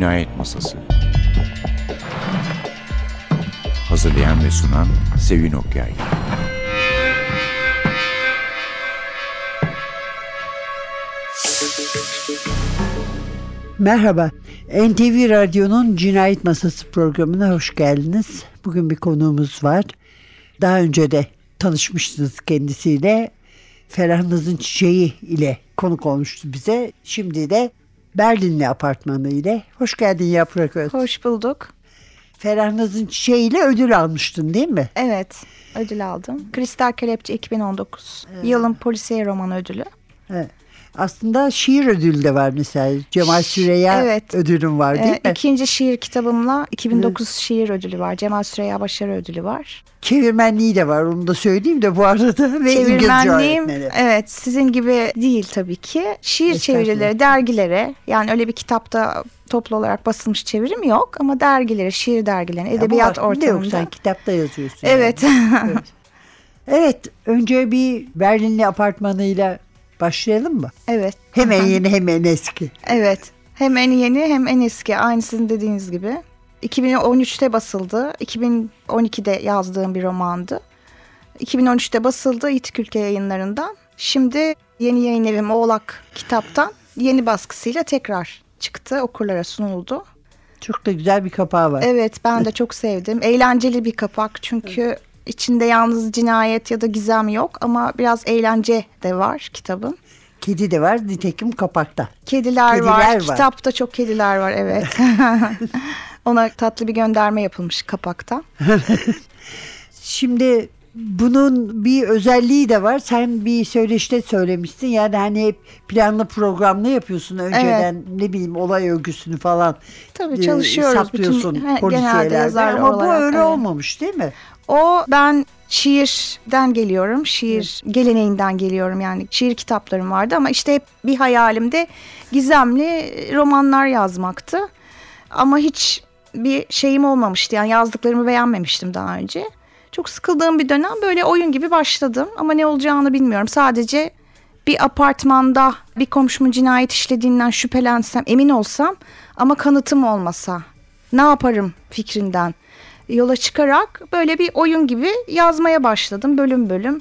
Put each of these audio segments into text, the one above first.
Cinayet Masası Hazırlayan ve sunan Sevin Okyay Merhaba. NTV Radyo'nun Cinayet Masası programına hoş geldiniz. Bugün bir konuğumuz var. Daha önce de tanışmıştınız kendisiyle. Ferah Naz'ın Çiçeği ile konuk olmuştu bize. Şimdi de Berlinli apartmanı ile. Hoş geldin Yaprak Öz. Hoş bulduk. Ferah Naz'ın Çiçeği ile ödül almıştın değil mi? Evet, ödül aldım. Kristal Kelepçe 2019. Yılın polisiye roman ödülü. Evet. Aslında şiir ödülü de var mesela. Cemal Süreya Evet. ödülüm var değil Ee, mi? ikinci şiir kitabımla 2009 şiir ödülü var. Cemal Süreya Başarı Ödülü var. Çevirmenliği de var onu da söyleyeyim de bu arada. Ve İngilizce öğretmeni. evet sizin gibi değil tabii ki. Şiir çevirileri dergilere yani öyle bir kitapta toplu olarak basılmış çevirim yok ama dergilere, şiir dergilerine, edebiyat Ama vaktinde yok ortamında. sen kitapta yazıyorsun. Evet. yani. evet. Evet önce bir Berlinli apartmanıyla başlayalım mı? evet. Hemen yeni hemen eski. Evet. Hem en yeni hem en eski. Aynı sizin dediğiniz gibi. 2013'te basıldı. 2012'de yazdığım bir romandı. 2013'te basıldı İtik Ülke yayınlarından. Şimdi yeni yayın evim Oğlak kitaptan yeni baskısıyla tekrar çıktı. Okurlara sunuldu. Çok da güzel bir kapağı var. Evet ben de çok sevdim. Eğlenceli bir kapak çünkü içinde yalnız cinayet ya da gizem yok ama biraz eğlence de var kitabın. Kedi de var nitekim kapakta. Kediler, Kediler var. var. Kitapta çok kediler var evet. Ona tatlı bir gönderme yapılmış kapakta. Şimdi bunun bir özelliği de var. Sen bir söyleşte söylemişsin. Yani hani hep planlı programlı yapıyorsun önceden ne bileyim olay örgüsünü falan. Tabii e, çalışıyoruz. Saplıyorsun Bütün, he, genelde yazarlar Ama bu olarak, öyle evet. olmamış değil mi? O ben şiirden geliyorum. Şiir geleneğinden geliyorum yani. Şiir kitaplarım vardı ama işte hep bir hayalimde gizemli romanlar yazmaktı. Ama hiç bir şeyim olmamıştı. Yani yazdıklarımı beğenmemiştim daha önce. Çok sıkıldığım bir dönem böyle oyun gibi başladım ama ne olacağını bilmiyorum. Sadece bir apartmanda bir komşumun cinayet işlediğinden şüphelensem, emin olsam ama kanıtım olmasa ne yaparım fikrinden yola çıkarak böyle bir oyun gibi yazmaya başladım bölüm bölüm.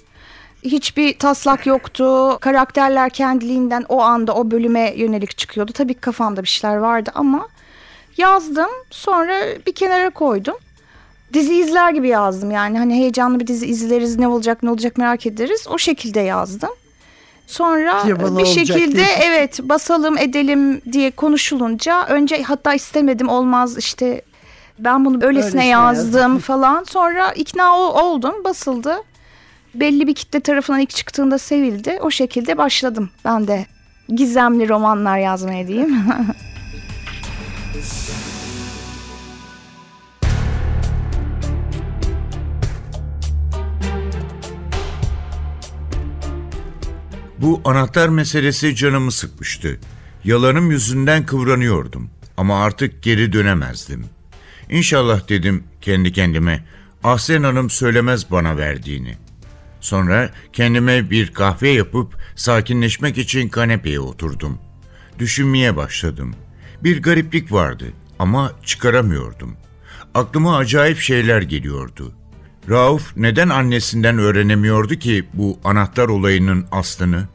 Hiçbir taslak yoktu. Karakterler kendiliğinden o anda o bölüme yönelik çıkıyordu. Tabii kafamda bir şeyler vardı ama yazdım. Sonra bir kenara koydum. Dizi izler gibi yazdım yani. Hani heyecanlı bir dizi izleriz ne olacak ne olacak merak ederiz. O şekilde yazdım. Sonra Ya bana bir şekilde diye. evet basalım edelim diye konuşulunca önce hatta istemedim olmaz işte ben bunu öylesine Öylesine yazdım yazdım. falan. Sonra ikna ol- oldum basıldı. Belli bir kitle tarafından ilk çıktığında sevildi. O şekilde başladım ben de gizemli romanlar yazmaya diyeyim. Bu anahtar meselesi canımı sıkmıştı. Yalanım yüzünden kıvranıyordum ama artık geri dönemezdim. İnşallah dedim kendi kendime. Ahsen Hanım söylemez bana verdiğini. Sonra kendime bir kahve yapıp sakinleşmek için kanepeye oturdum. Düşünmeye başladım. Bir gariplik vardı ama çıkaramıyordum. Aklıma acayip şeyler geliyordu. Rauf neden annesinden öğrenemiyordu ki bu anahtar olayının aslını?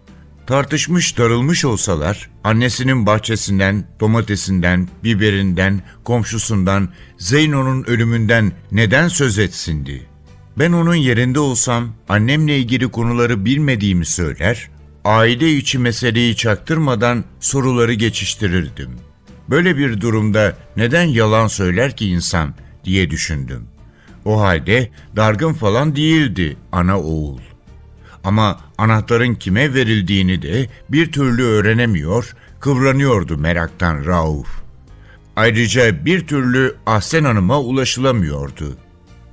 Tartışmış darılmış olsalar annesinin bahçesinden, domatesinden, biberinden, komşusundan, Zeyno'nun ölümünden neden söz etsindi? Ben onun yerinde olsam annemle ilgili konuları bilmediğimi söyler, aile içi meseleyi çaktırmadan soruları geçiştirirdim. Böyle bir durumda neden yalan söyler ki insan diye düşündüm. O halde dargın falan değildi ana oğul. Ama anahtarın kime verildiğini de bir türlü öğrenemiyor, kıvranıyordu meraktan Rauf. Ayrıca bir türlü Ahsen Hanım'a ulaşılamıyordu.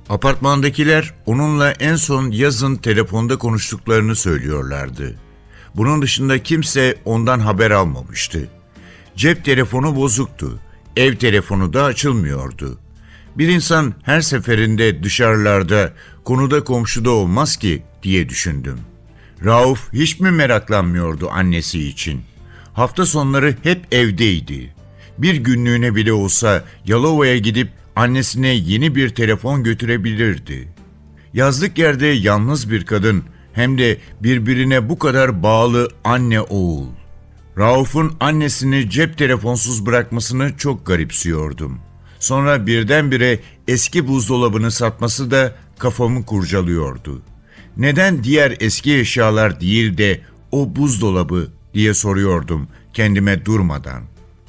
Apartmandakiler onunla en son yazın telefonda konuştuklarını söylüyorlardı. Bunun dışında kimse ondan haber almamıştı. Cep telefonu bozuktu. Ev telefonu da açılmıyordu. Bir insan her seferinde dışarılarda, konuda komşuda olmaz ki diye düşündüm. Rauf hiç mi meraklanmıyordu annesi için? Hafta sonları hep evdeydi. bir günlüğüne bile olsa Yalova'ya gidip annesine yeni bir telefon götürebilirdi. Yazlık yerde yalnız bir kadın hem de birbirine bu kadar bağlı anne oğul. Rauf'un annesini cep telefonsuz bırakmasını çok garipsiyordum. Sonra birdenbire eski buzdolabını satması da kafamı kurcalıyordu. Neden diğer eski eşyalar değil de o buzdolabı diye soruyordum kendime durmadan.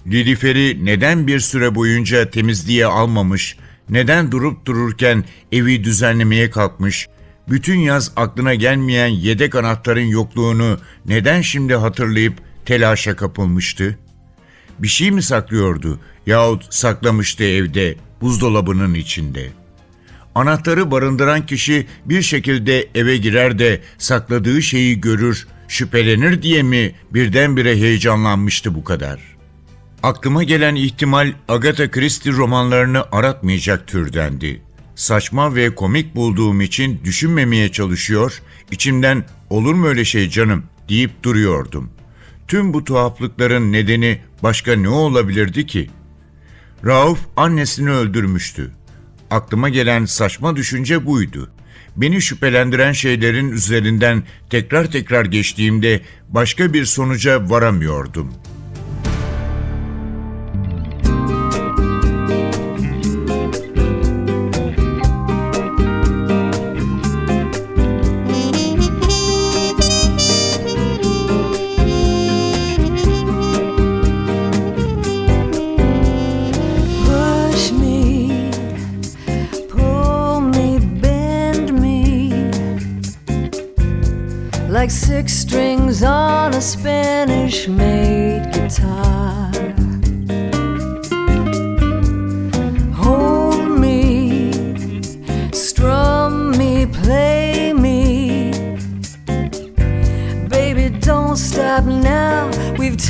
Nilüfer'i neden bir süre boyunca temizliğe almamış, neden durup dururken evi düzenlemeye kalkmış, bütün yaz aklına gelmeyen yedek anahtarın yokluğunu neden şimdi hatırlayıp telaşa kapılmıştı? Bir şey mi saklıyordu yahut saklamıştı evde, buzdolabının içinde? Anahtarı barındıran kişi bir şekilde eve girer de sakladığı şeyi görür, şüphelenir diye mi birdenbire heyecanlanmıştı bu kadar? Aklıma gelen ihtimal Agatha Christie romanlarını aratmayacak türdendi. Saçma ve komik bulduğum için düşünmemeye çalışıyor, içimden olur mu öyle şey canım deyip duruyordum. Tüm bu tuhaflıkların nedeni başka ne olabilirdi ki? Rauf annesini öldürmüştü. Aklıma gelen saçma düşünce buydu. Beni şüphelendiren şeylerin üzerinden tekrar tekrar geçtiğimde başka bir sonuca varamıyordum.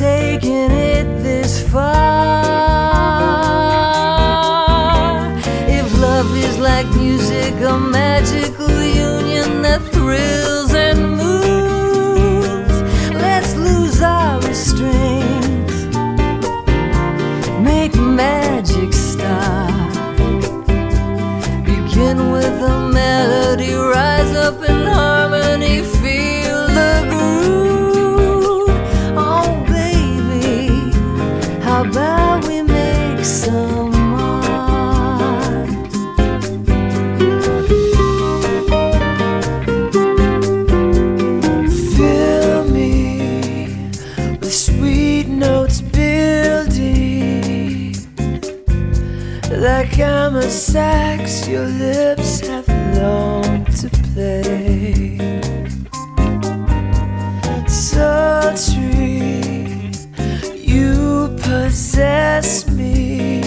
Taken it this far. If love is like music, a magical union that thrills and moves, let's lose our restraints. Make magic start. Begin with a melody, rise up in harmony, like I'm a sax your lips have long to play. Sultry, you possess me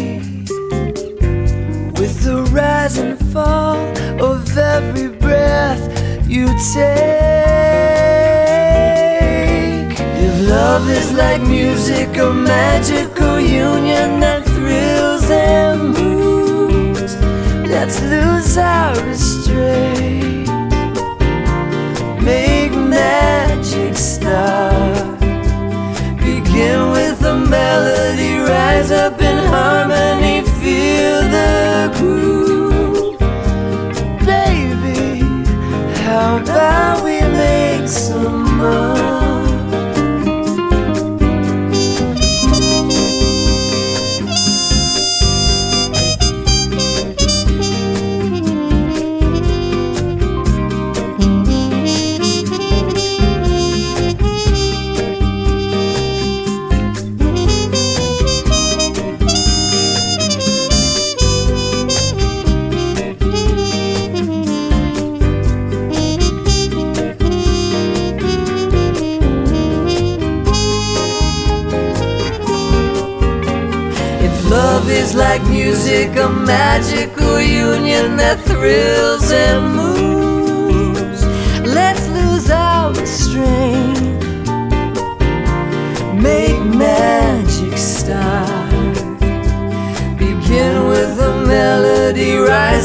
with the rise and fall of every breath you take. Love is like music, a magical union that thrills and moves, let's lose our restraint. Make magic start. Begin with a melody, rise up in harmony, feel the groove. Baby, how about we make some more?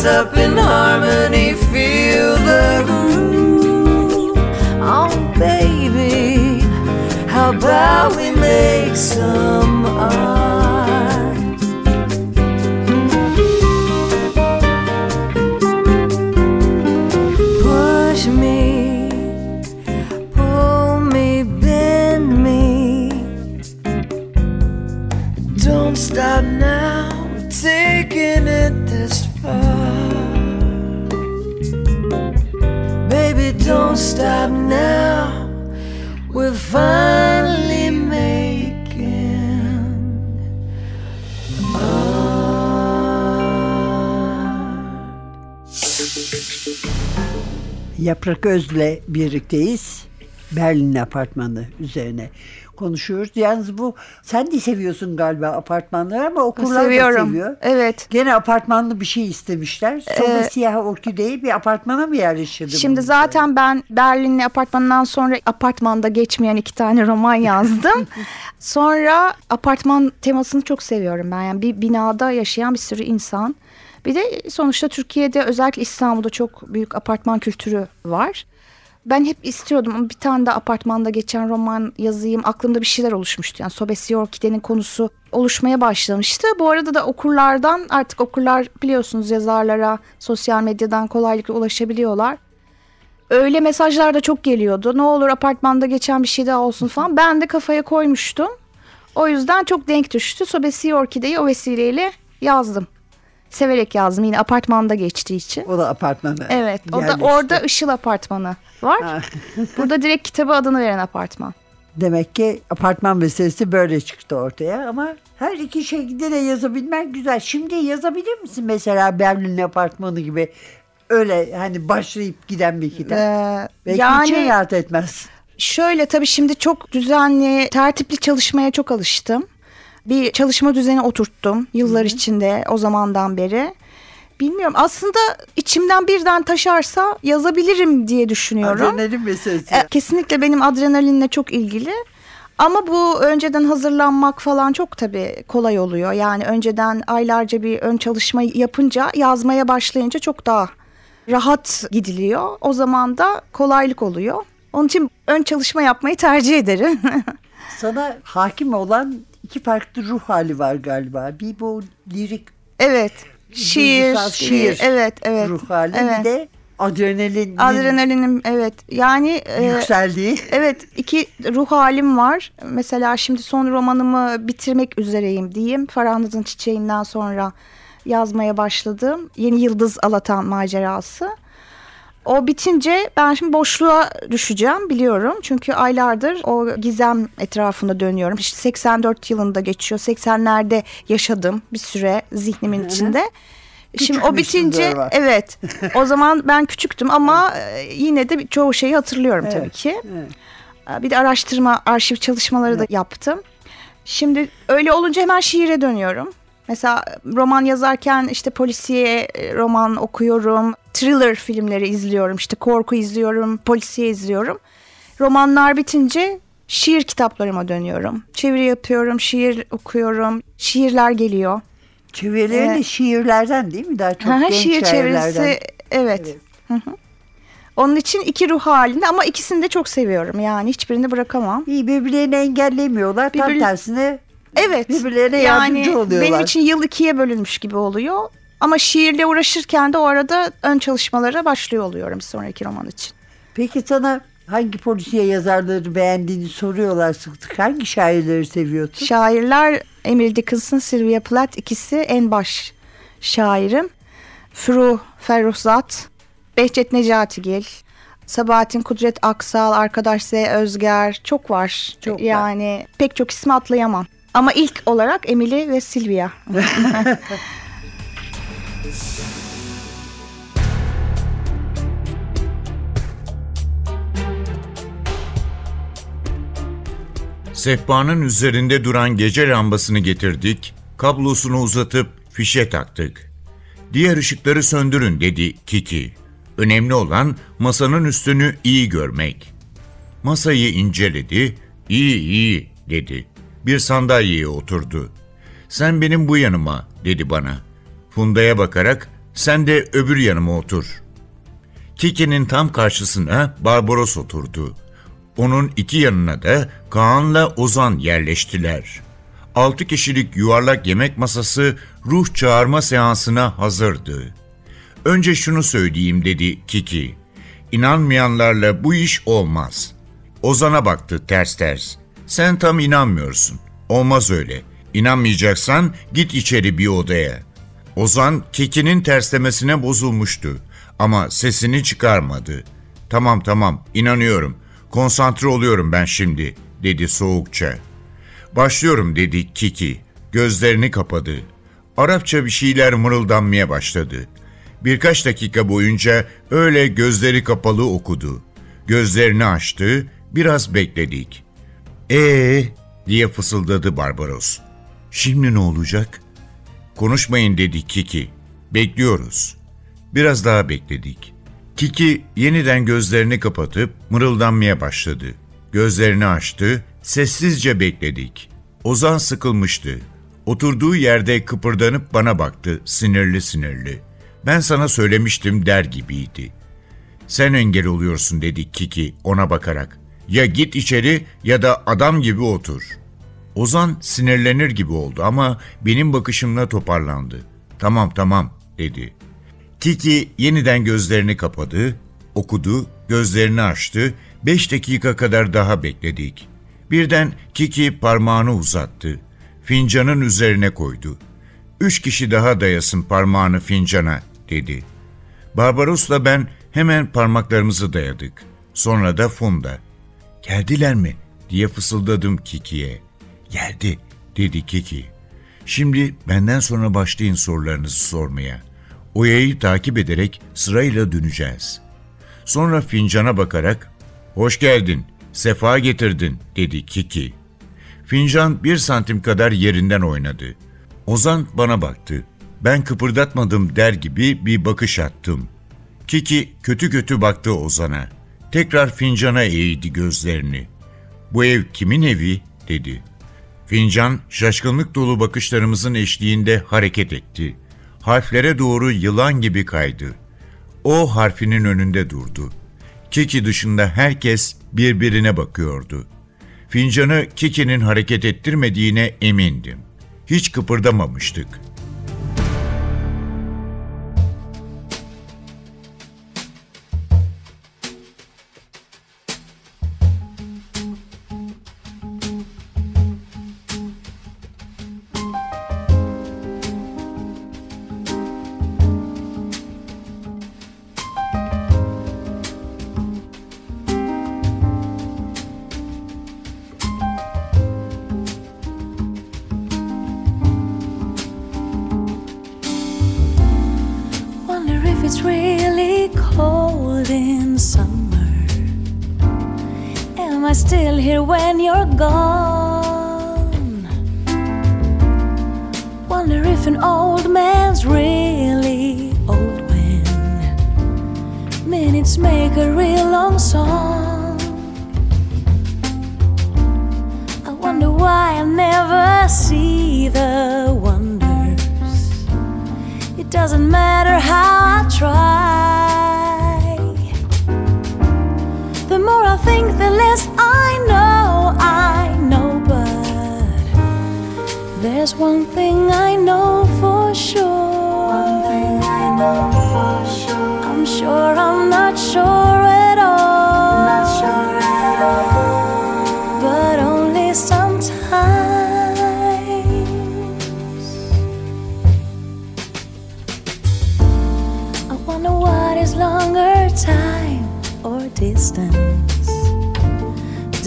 Rise up in harmony, feel the groove. Oh, baby, how about we make some art? Finally making Yaprak Öz'le birlikteyiz. Berlin apartmanı üzerine konuşuyoruz. Yalnız bu sen de seviyorsun galiba apartmanları ama okurlar Seviyorum. da seviyor. Evet. Gene apartmanlı bir şey istemişler. Sonra Ee, siyah orkideyi bir apartmana mı yerleştirdi? Şimdi bunu? zaten ben Berlinli apartmanından sonra apartmanda geçmeyen iki tane roman yazdım. sonra apartman temasını çok seviyorum ben. Yani bir binada yaşayan bir sürü insan. Bir de sonuçta Türkiye'de özellikle İstanbul'da çok büyük apartman kültürü var. Ben hep istiyordum bir tane de apartmanda geçen roman yazayım. Aklımda bir şeyler oluşmuştu. Yani Sobesi Orkide'nin konusu oluşmaya başlamıştı. Bu arada da okurlardan artık okurlar biliyorsunuz yazarlara sosyal medyadan kolaylıkla ulaşabiliyorlar. Öyle mesajlar da çok geliyordu. Ne olur apartmanda geçen bir şey daha olsun falan. Ben de kafaya koymuştum. O yüzden çok denk düştü. Sobesi Orkide'yi o vesileyle yazdım. Severek yazdım yine apartmanda geçtiği için. O da apartmana Evet, o da orada Işıl Apartmanı var. Burada direkt kitabı adını veren apartman. Demek ki apartman meselesi böyle çıktı ortaya ama her iki şekilde de yazabilmen güzel. Şimdi yazabilir misin mesela Berlin apartmanı gibi öyle hani başlayıp giden bir kitap? Ee, Belki yani rahat etmez. şöyle tabii şimdi çok düzenli, tertipli çalışmaya çok alıştım. Bir çalışma düzeni oturttum yıllar içinde o zamandan beri. Bilmiyorum aslında içimden birden taşarsa yazabilirim diye düşünüyorum. Adrenalin meselesi. E, Kesinlikle benim adrenalinle çok ilgili. Ama bu önceden hazırlanmak falan çok tabii kolay oluyor. Yani önceden aylarca bir ön çalışma yapınca yazmaya başlayınca çok daha rahat gidiliyor. O zaman da kolaylık oluyor. Onun için ön çalışma yapmayı tercih ederim. Sana hakim olan iki farklı ruh hali var galiba. Bir bu lirik evet. Şiir, şiir. Evet, evet. ruh hali. Evet. Bir de adrenalin Adrenalinim evet. Yani e, yükseldiği. Evet iki ruh halim var. Mesela şimdi son romanımı bitirmek üzereyim diyeyim. Farahınızın çiçeğinden sonra yazmaya başladım. Yeni Yıldız Alatan macerası. O bitince ben şimdi boşluğa düşeceğim biliyorum. Çünkü aylardır o gizem etrafında dönüyorum. İşte 84 yılında geçiyor. 80'lerde yaşadım bir süre zihnimin içinde. Şimdi o bitince evet o zaman ben küçüktüm ama e, yine de çoğu şeyi hatırlıyorum tabii Evet, ki. evet. Bir de araştırma, arşiv çalışmaları da yaptım. Şimdi öyle olunca hemen şiire dönüyorum. Mesela roman yazarken işte polisiye e, roman okuyorum. Thriller filmleri izliyorum. işte korku izliyorum, polisiye izliyorum. Romanlar bitince şiir kitaplarıma dönüyorum. Çeviri yapıyorum, şiir okuyorum. Şiirler geliyor. Çevirileri de Evet. şiirlerden değil mi? Daha çok Hı genç şiir şairlerden. çevirisi evet. Hı hı. Onun için iki ruh halinde ama ikisini de çok seviyorum. Yani hiçbirini bırakamam. İyi birbirlerini engellemiyorlar. Tam Birbir- tersine Evet. Birbirlerine yani yardımcı oluyorlar. Benim için yıl ikiye bölünmüş gibi oluyor. Ama şiirle uğraşırken de o arada ön çalışmalara başlıyor oluyorum sonraki roman için. Peki sana hangi polisiye yazarları beğendiğini soruyorlar sık sık. Hangi şairleri seviyorsun? Şairler Emily Dickinson, Sylvia Plath ikisi en baş şairim. Fru Ferruhzat, Behçet Necatigil, Sabahattin Kudret Aksal, Arkadaş Z Özger çok var. Çok var. yani pek çok ismi atlayamam. Ama ilk olarak Emily ve Sylvia. Sehpanın üzerinde duran gece lambasını getirdik, kablosunu uzatıp fişe taktık. Diğer ışıkları söndürün dedi Kiki. Önemli olan masanın üstünü iyi görmek. Masayı inceledi, iyi iyi dedi. Bir sandalyeye oturdu. Sen benim bu yanıma dedi bana. Funda'ya bakarak sen de öbür yanıma otur. Kiki'nin tam karşısına Barbaros oturdu. Onun iki yanına da Kaan'la Ozan yerleştiler. Altı kişilik yuvarlak yemek masası ruh çağırma seansına hazırdı. Önce şunu söyleyeyim dedi Kiki. İnanmayanlarla bu iş olmaz. Ozan'a baktı ters ters. Sen tam inanmıyorsun. Olmaz öyle. İnanmayacaksan git içeri bir odaya. Ozan Kiki'nin terslemesine bozulmuştu ama sesini çıkarmadı. Tamam tamam inanıyorum. Konsantre oluyorum ben şimdi dedi soğukça. Başlıyorum dedi Kiki. Gözlerini kapadı. Arapça bir şeyler mırıldanmaya başladı. Birkaç dakika boyunca öyle gözleri kapalı okudu. Gözlerini açtı, biraz bekledik. Ee diye fısıldadı Barbaros. Şimdi ne olacak? Konuşmayın dedi Kiki. Bekliyoruz. Biraz daha bekledik. Kiki yeniden gözlerini kapatıp mırıldanmaya başladı. Gözlerini açtı, sessizce bekledik. Ozan sıkılmıştı. Oturduğu yerde kıpırdanıp bana baktı, sinirli sinirli. Ben sana söylemiştim der gibiydi. Sen engel oluyorsun dedi Kiki ona bakarak. Ya git içeri ya da adam gibi otur. Ozan sinirlenir gibi oldu ama benim bakışımla toparlandı. Tamam tamam dedi. Kiki yeniden gözlerini kapadı, okudu, gözlerini açtı. Beş dakika kadar daha bekledik. Birden Kiki parmağını uzattı. Fincanın üzerine koydu. Üç kişi daha dayasın parmağını fincana dedi. Barbaros'la ben hemen parmaklarımızı dayadık. Sonra da Funda. Geldiler mi? diye fısıldadım Kiki'ye. Geldi dedi Kiki. Şimdi benden sonra başlayın sorularınızı sormaya. Oya'yı takip ederek sırayla döneceğiz. Sonra fincana bakarak hoş geldin, sefa getirdin dedi Kiki. Fincan bir santim kadar yerinden oynadı. Ozan bana baktı. Ben kıpırdatmadım der gibi bir bakış attım. Kiki kötü kötü baktı Ozan'a. Tekrar fincana eğdi gözlerini. Bu ev kimin evi dedi. Fincan şaşkınlık dolu bakışlarımızın eşliğinde hareket etti. Harflere doğru yılan gibi kaydı. O harfinin önünde durdu. Kiki dışında herkes birbirine bakıyordu. Fincanı Kiki'nin hareket ettirmediğine emindim. Hiç kıpırdamamıştık. Summer. Am I still here when you're gone? Wonder if an old man's really old when minutes make a real long song. I wonder why I never see the wonders. It doesn't matter how I try. Think, the less I know. I know, but there's one thing I know for sure. One thing I know for sure. I'm sure I'm not sure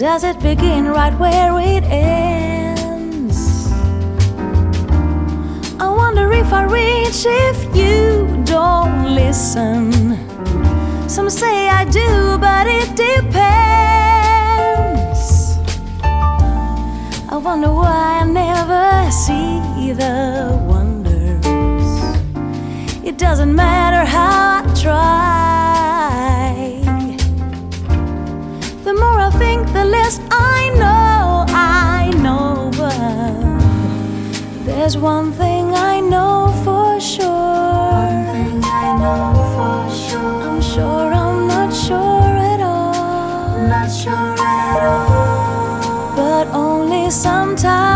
Does it begin right where it ends? I wonder if I reach if you don't listen. Some say I do, but it depends. I wonder why I never see the wonders. It doesn't matter there's one thing I know for sure. One thing I know for sure. I'm sure I'm not sure at all. Not sure at all. But only sometimes.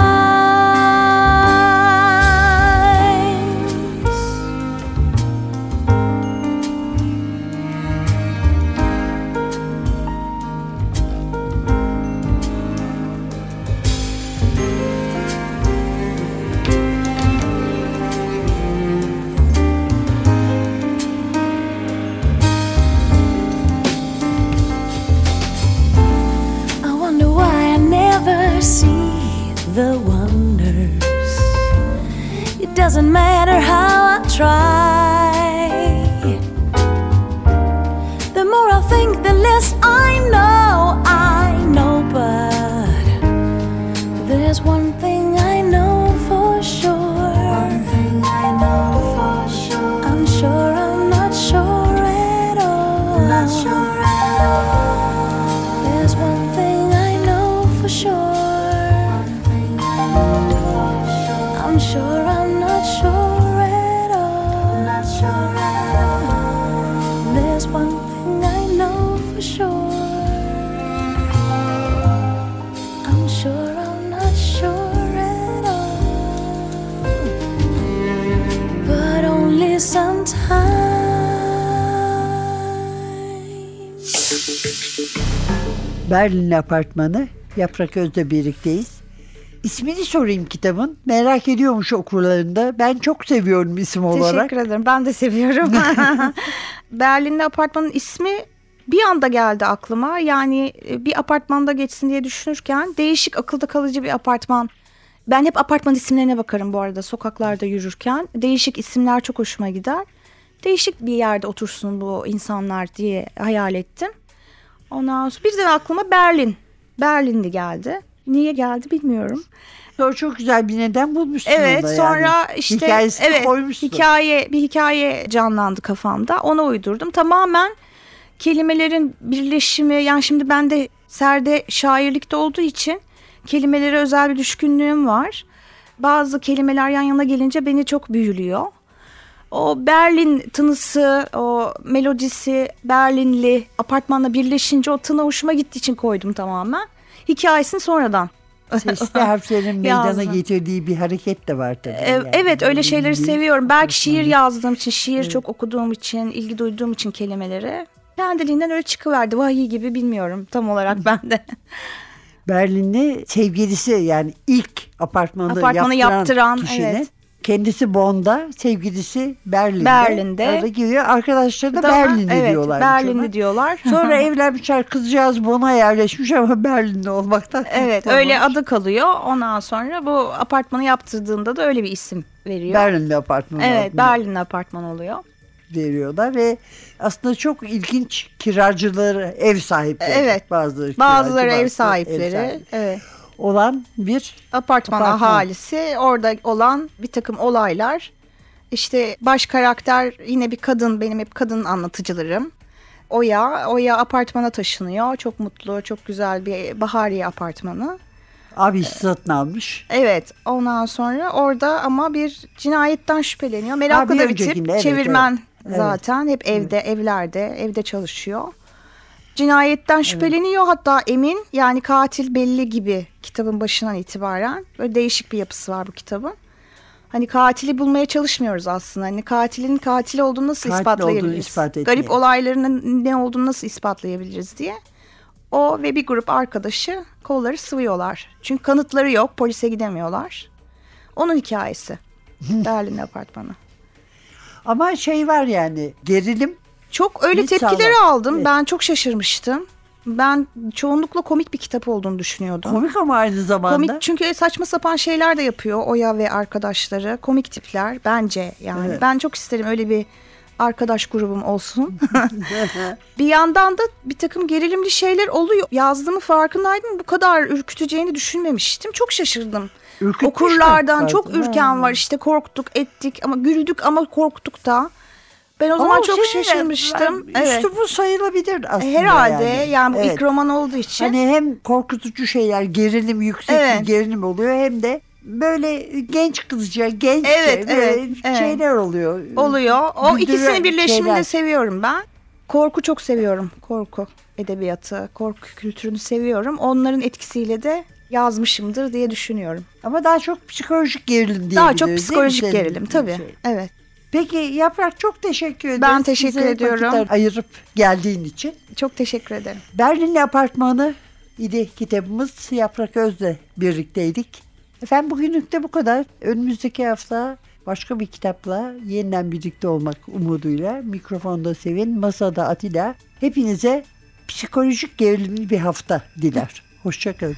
All. Not sure at all. There's one thing I know for sure. I'm sure I'm not sure at all. But only sometimes. Berlin Apartmanı. Yaprak Öz'le birlikteyiz. İsmini sorayım kitabın. Merak ediyormuş okurlarında. Ben çok seviyorum isim olarak. Teşekkür ederim. Ben de seviyorum. Berlin'de apartmanın ismi bir anda geldi aklıma. Yani e, bir apartmanda geçsin diye düşünürken değişik akılda kalıcı bir apartman. Ben hep apartman isimlerine bakarım bu arada sokaklarda yürürken. Değişik isimler çok hoşuma gider. Değişik bir yerde otursun bu insanlar diye hayal ettim. Ondan sonra birden aklıma Berlin. Berlin'di geldi. Niye geldi bilmiyorum. Sonra çok güzel bir neden bulmuşsun Evet orada sonra yani. işte Hikayesini evet koymuşsun. hikaye bir hikaye canlandı kafamda. Ona uydurdum. Tamamen kelimelerin birleşimi yani şimdi ben de serde şairlikte olduğu için kelimelere özel bir düşkünlüğüm var. Bazı kelimeler yan yana gelince beni çok büyülüyor. O Berlin tınısı, o melodisi, Berlinli apartmanla birleşince o tını hoşuma gittiği için koydum tamamen. Hikayesini sonradan Sesli harflerin meydana Yazdım. getirdiği bir hareket de var tabii. E, yani. Evet öyle şeyleri seviyorum. Belki şiir yazdığım için, şiir çok okuduğum için, ilgi duyduğum için kelimelere. Kendiliğinden öyle çıkıverdi. Vahiy gibi bilmiyorum tam olarak ben de. Berlinli sevgilisi yani ilk apartmanı, Apartmanı yaptıran, yaptıran, kişinin evet. Kendisi Bond'da, sevgilisi Berlin'de. Berlin'de. Arada giriyor. Arkadaşları da Tamam, Berlinli evet, diyorlar. Berlinli diyorlar. Sonra evlenmişler kızcağız Bond'a yerleşmiş ama Berlinli olmaktan. Evet kurtulamamış. öyle adı kalıyor. Ondan sonra bu apartmanı yaptırdığında da öyle bir isim veriyor. Berlinli apartmanı evet adını Berlin apartman oluyor. veriyorlar ve aslında çok ilginç kiracıları, ev sahipleri. Evet. Bazıları, Bazıları kiracı, ev sahipleri. sahibi Evet. Olan bir apartman, Apartman. ahalisi orada olan bir takım olaylar. İşte baş karakter yine bir kadın benim hep kadın anlatıcılarım. Oya, Oya apartmana taşınıyor. Çok mutlu, çok güzel bir Bahariye apartmanı. abisi satın almış. Evet ondan sonra orada ama bir cinayetten şüpheleniyor. Meraklı da bir tip. evet, Çevirmen evet. zaten hep evde evlerde evde çalışıyor. Cinayetten şüpheleniyor hatta emin yani katil belli gibi kitabın başından itibaren. Böyle değişik bir yapısı var bu kitabın. Hani katili bulmaya çalışmıyoruz aslında. Hani katilin katil olduğunu nasıl Katil ispatlayabiliriz? ispat etmeye. Garip olayların ne olduğunu nasıl ispatlayabiliriz diye. O ve bir grup arkadaşı kolları sıvıyorlar. Çünkü kanıtları yok, polise gidemiyorlar. Onun hikayesi. Berlin apartmanı. Ama şey var yani gerilim Çok öyle Hiç tepkileri aldım. Evet. Ben çok şaşırmıştım. Ben çoğunlukla komik bir kitap olduğunu düşünüyordum. komik ama aynı zamanda. Komik çünkü saçma sapan şeyler de yapıyor Oya ve arkadaşları. Komik tipler bence yani. Evet. Ben çok isterim öyle bir arkadaş grubum olsun. bir yandan da bir takım gerilimli şeyler oluyor. Yazdığımı farkındaydım. Bu kadar ürküteceğini düşünmemiştim. Çok şaşırdım. Ürkütmüş Okurlardan çok ürken var. İşte korktuk ettik ama güldük ama korktuk da. Ben o zaman Ama çok şey şaşırmıştım. Evet. Üstü bu sayılabilir aslında. Herhalde yani, bu Evet. ilk roman olduğu için. Hani hem korkutucu şeyler, gerilim, yüksek Evet. bir gerilim oluyor hem de böyle genç kızca, genç Evet, böyle evet, evet. şeyler oluyor. oluyor. O Güldüren ikisini birleşimini şeyler. de seviyorum ben. Korku çok seviyorum. Korku edebiyatı, korku kültürünü seviyorum. Onların etkisiyle de yazmışımdır diye düşünüyorum. Ama daha çok psikolojik gerilim diyebiliriz. Daha çok psikolojik gerilim tabii. şey? Evet. Peki Yaprak çok teşekkür ederiz. Ben teşekkür Bize ediyorum. ayırıp geldiğin için. Çok teşekkür ederim. Berlinli Apartmanı idi kitabımız. Yaprak Öz'le birlikteydik. Efendim bugünlük de bu kadar. Önümüzdeki hafta başka bir kitapla yeniden birlikte olmak umuduyla mikrofonda Sevin, masada Atilla. Hepinize psikolojik gerilimli bir hafta diler. Hoşçakalın.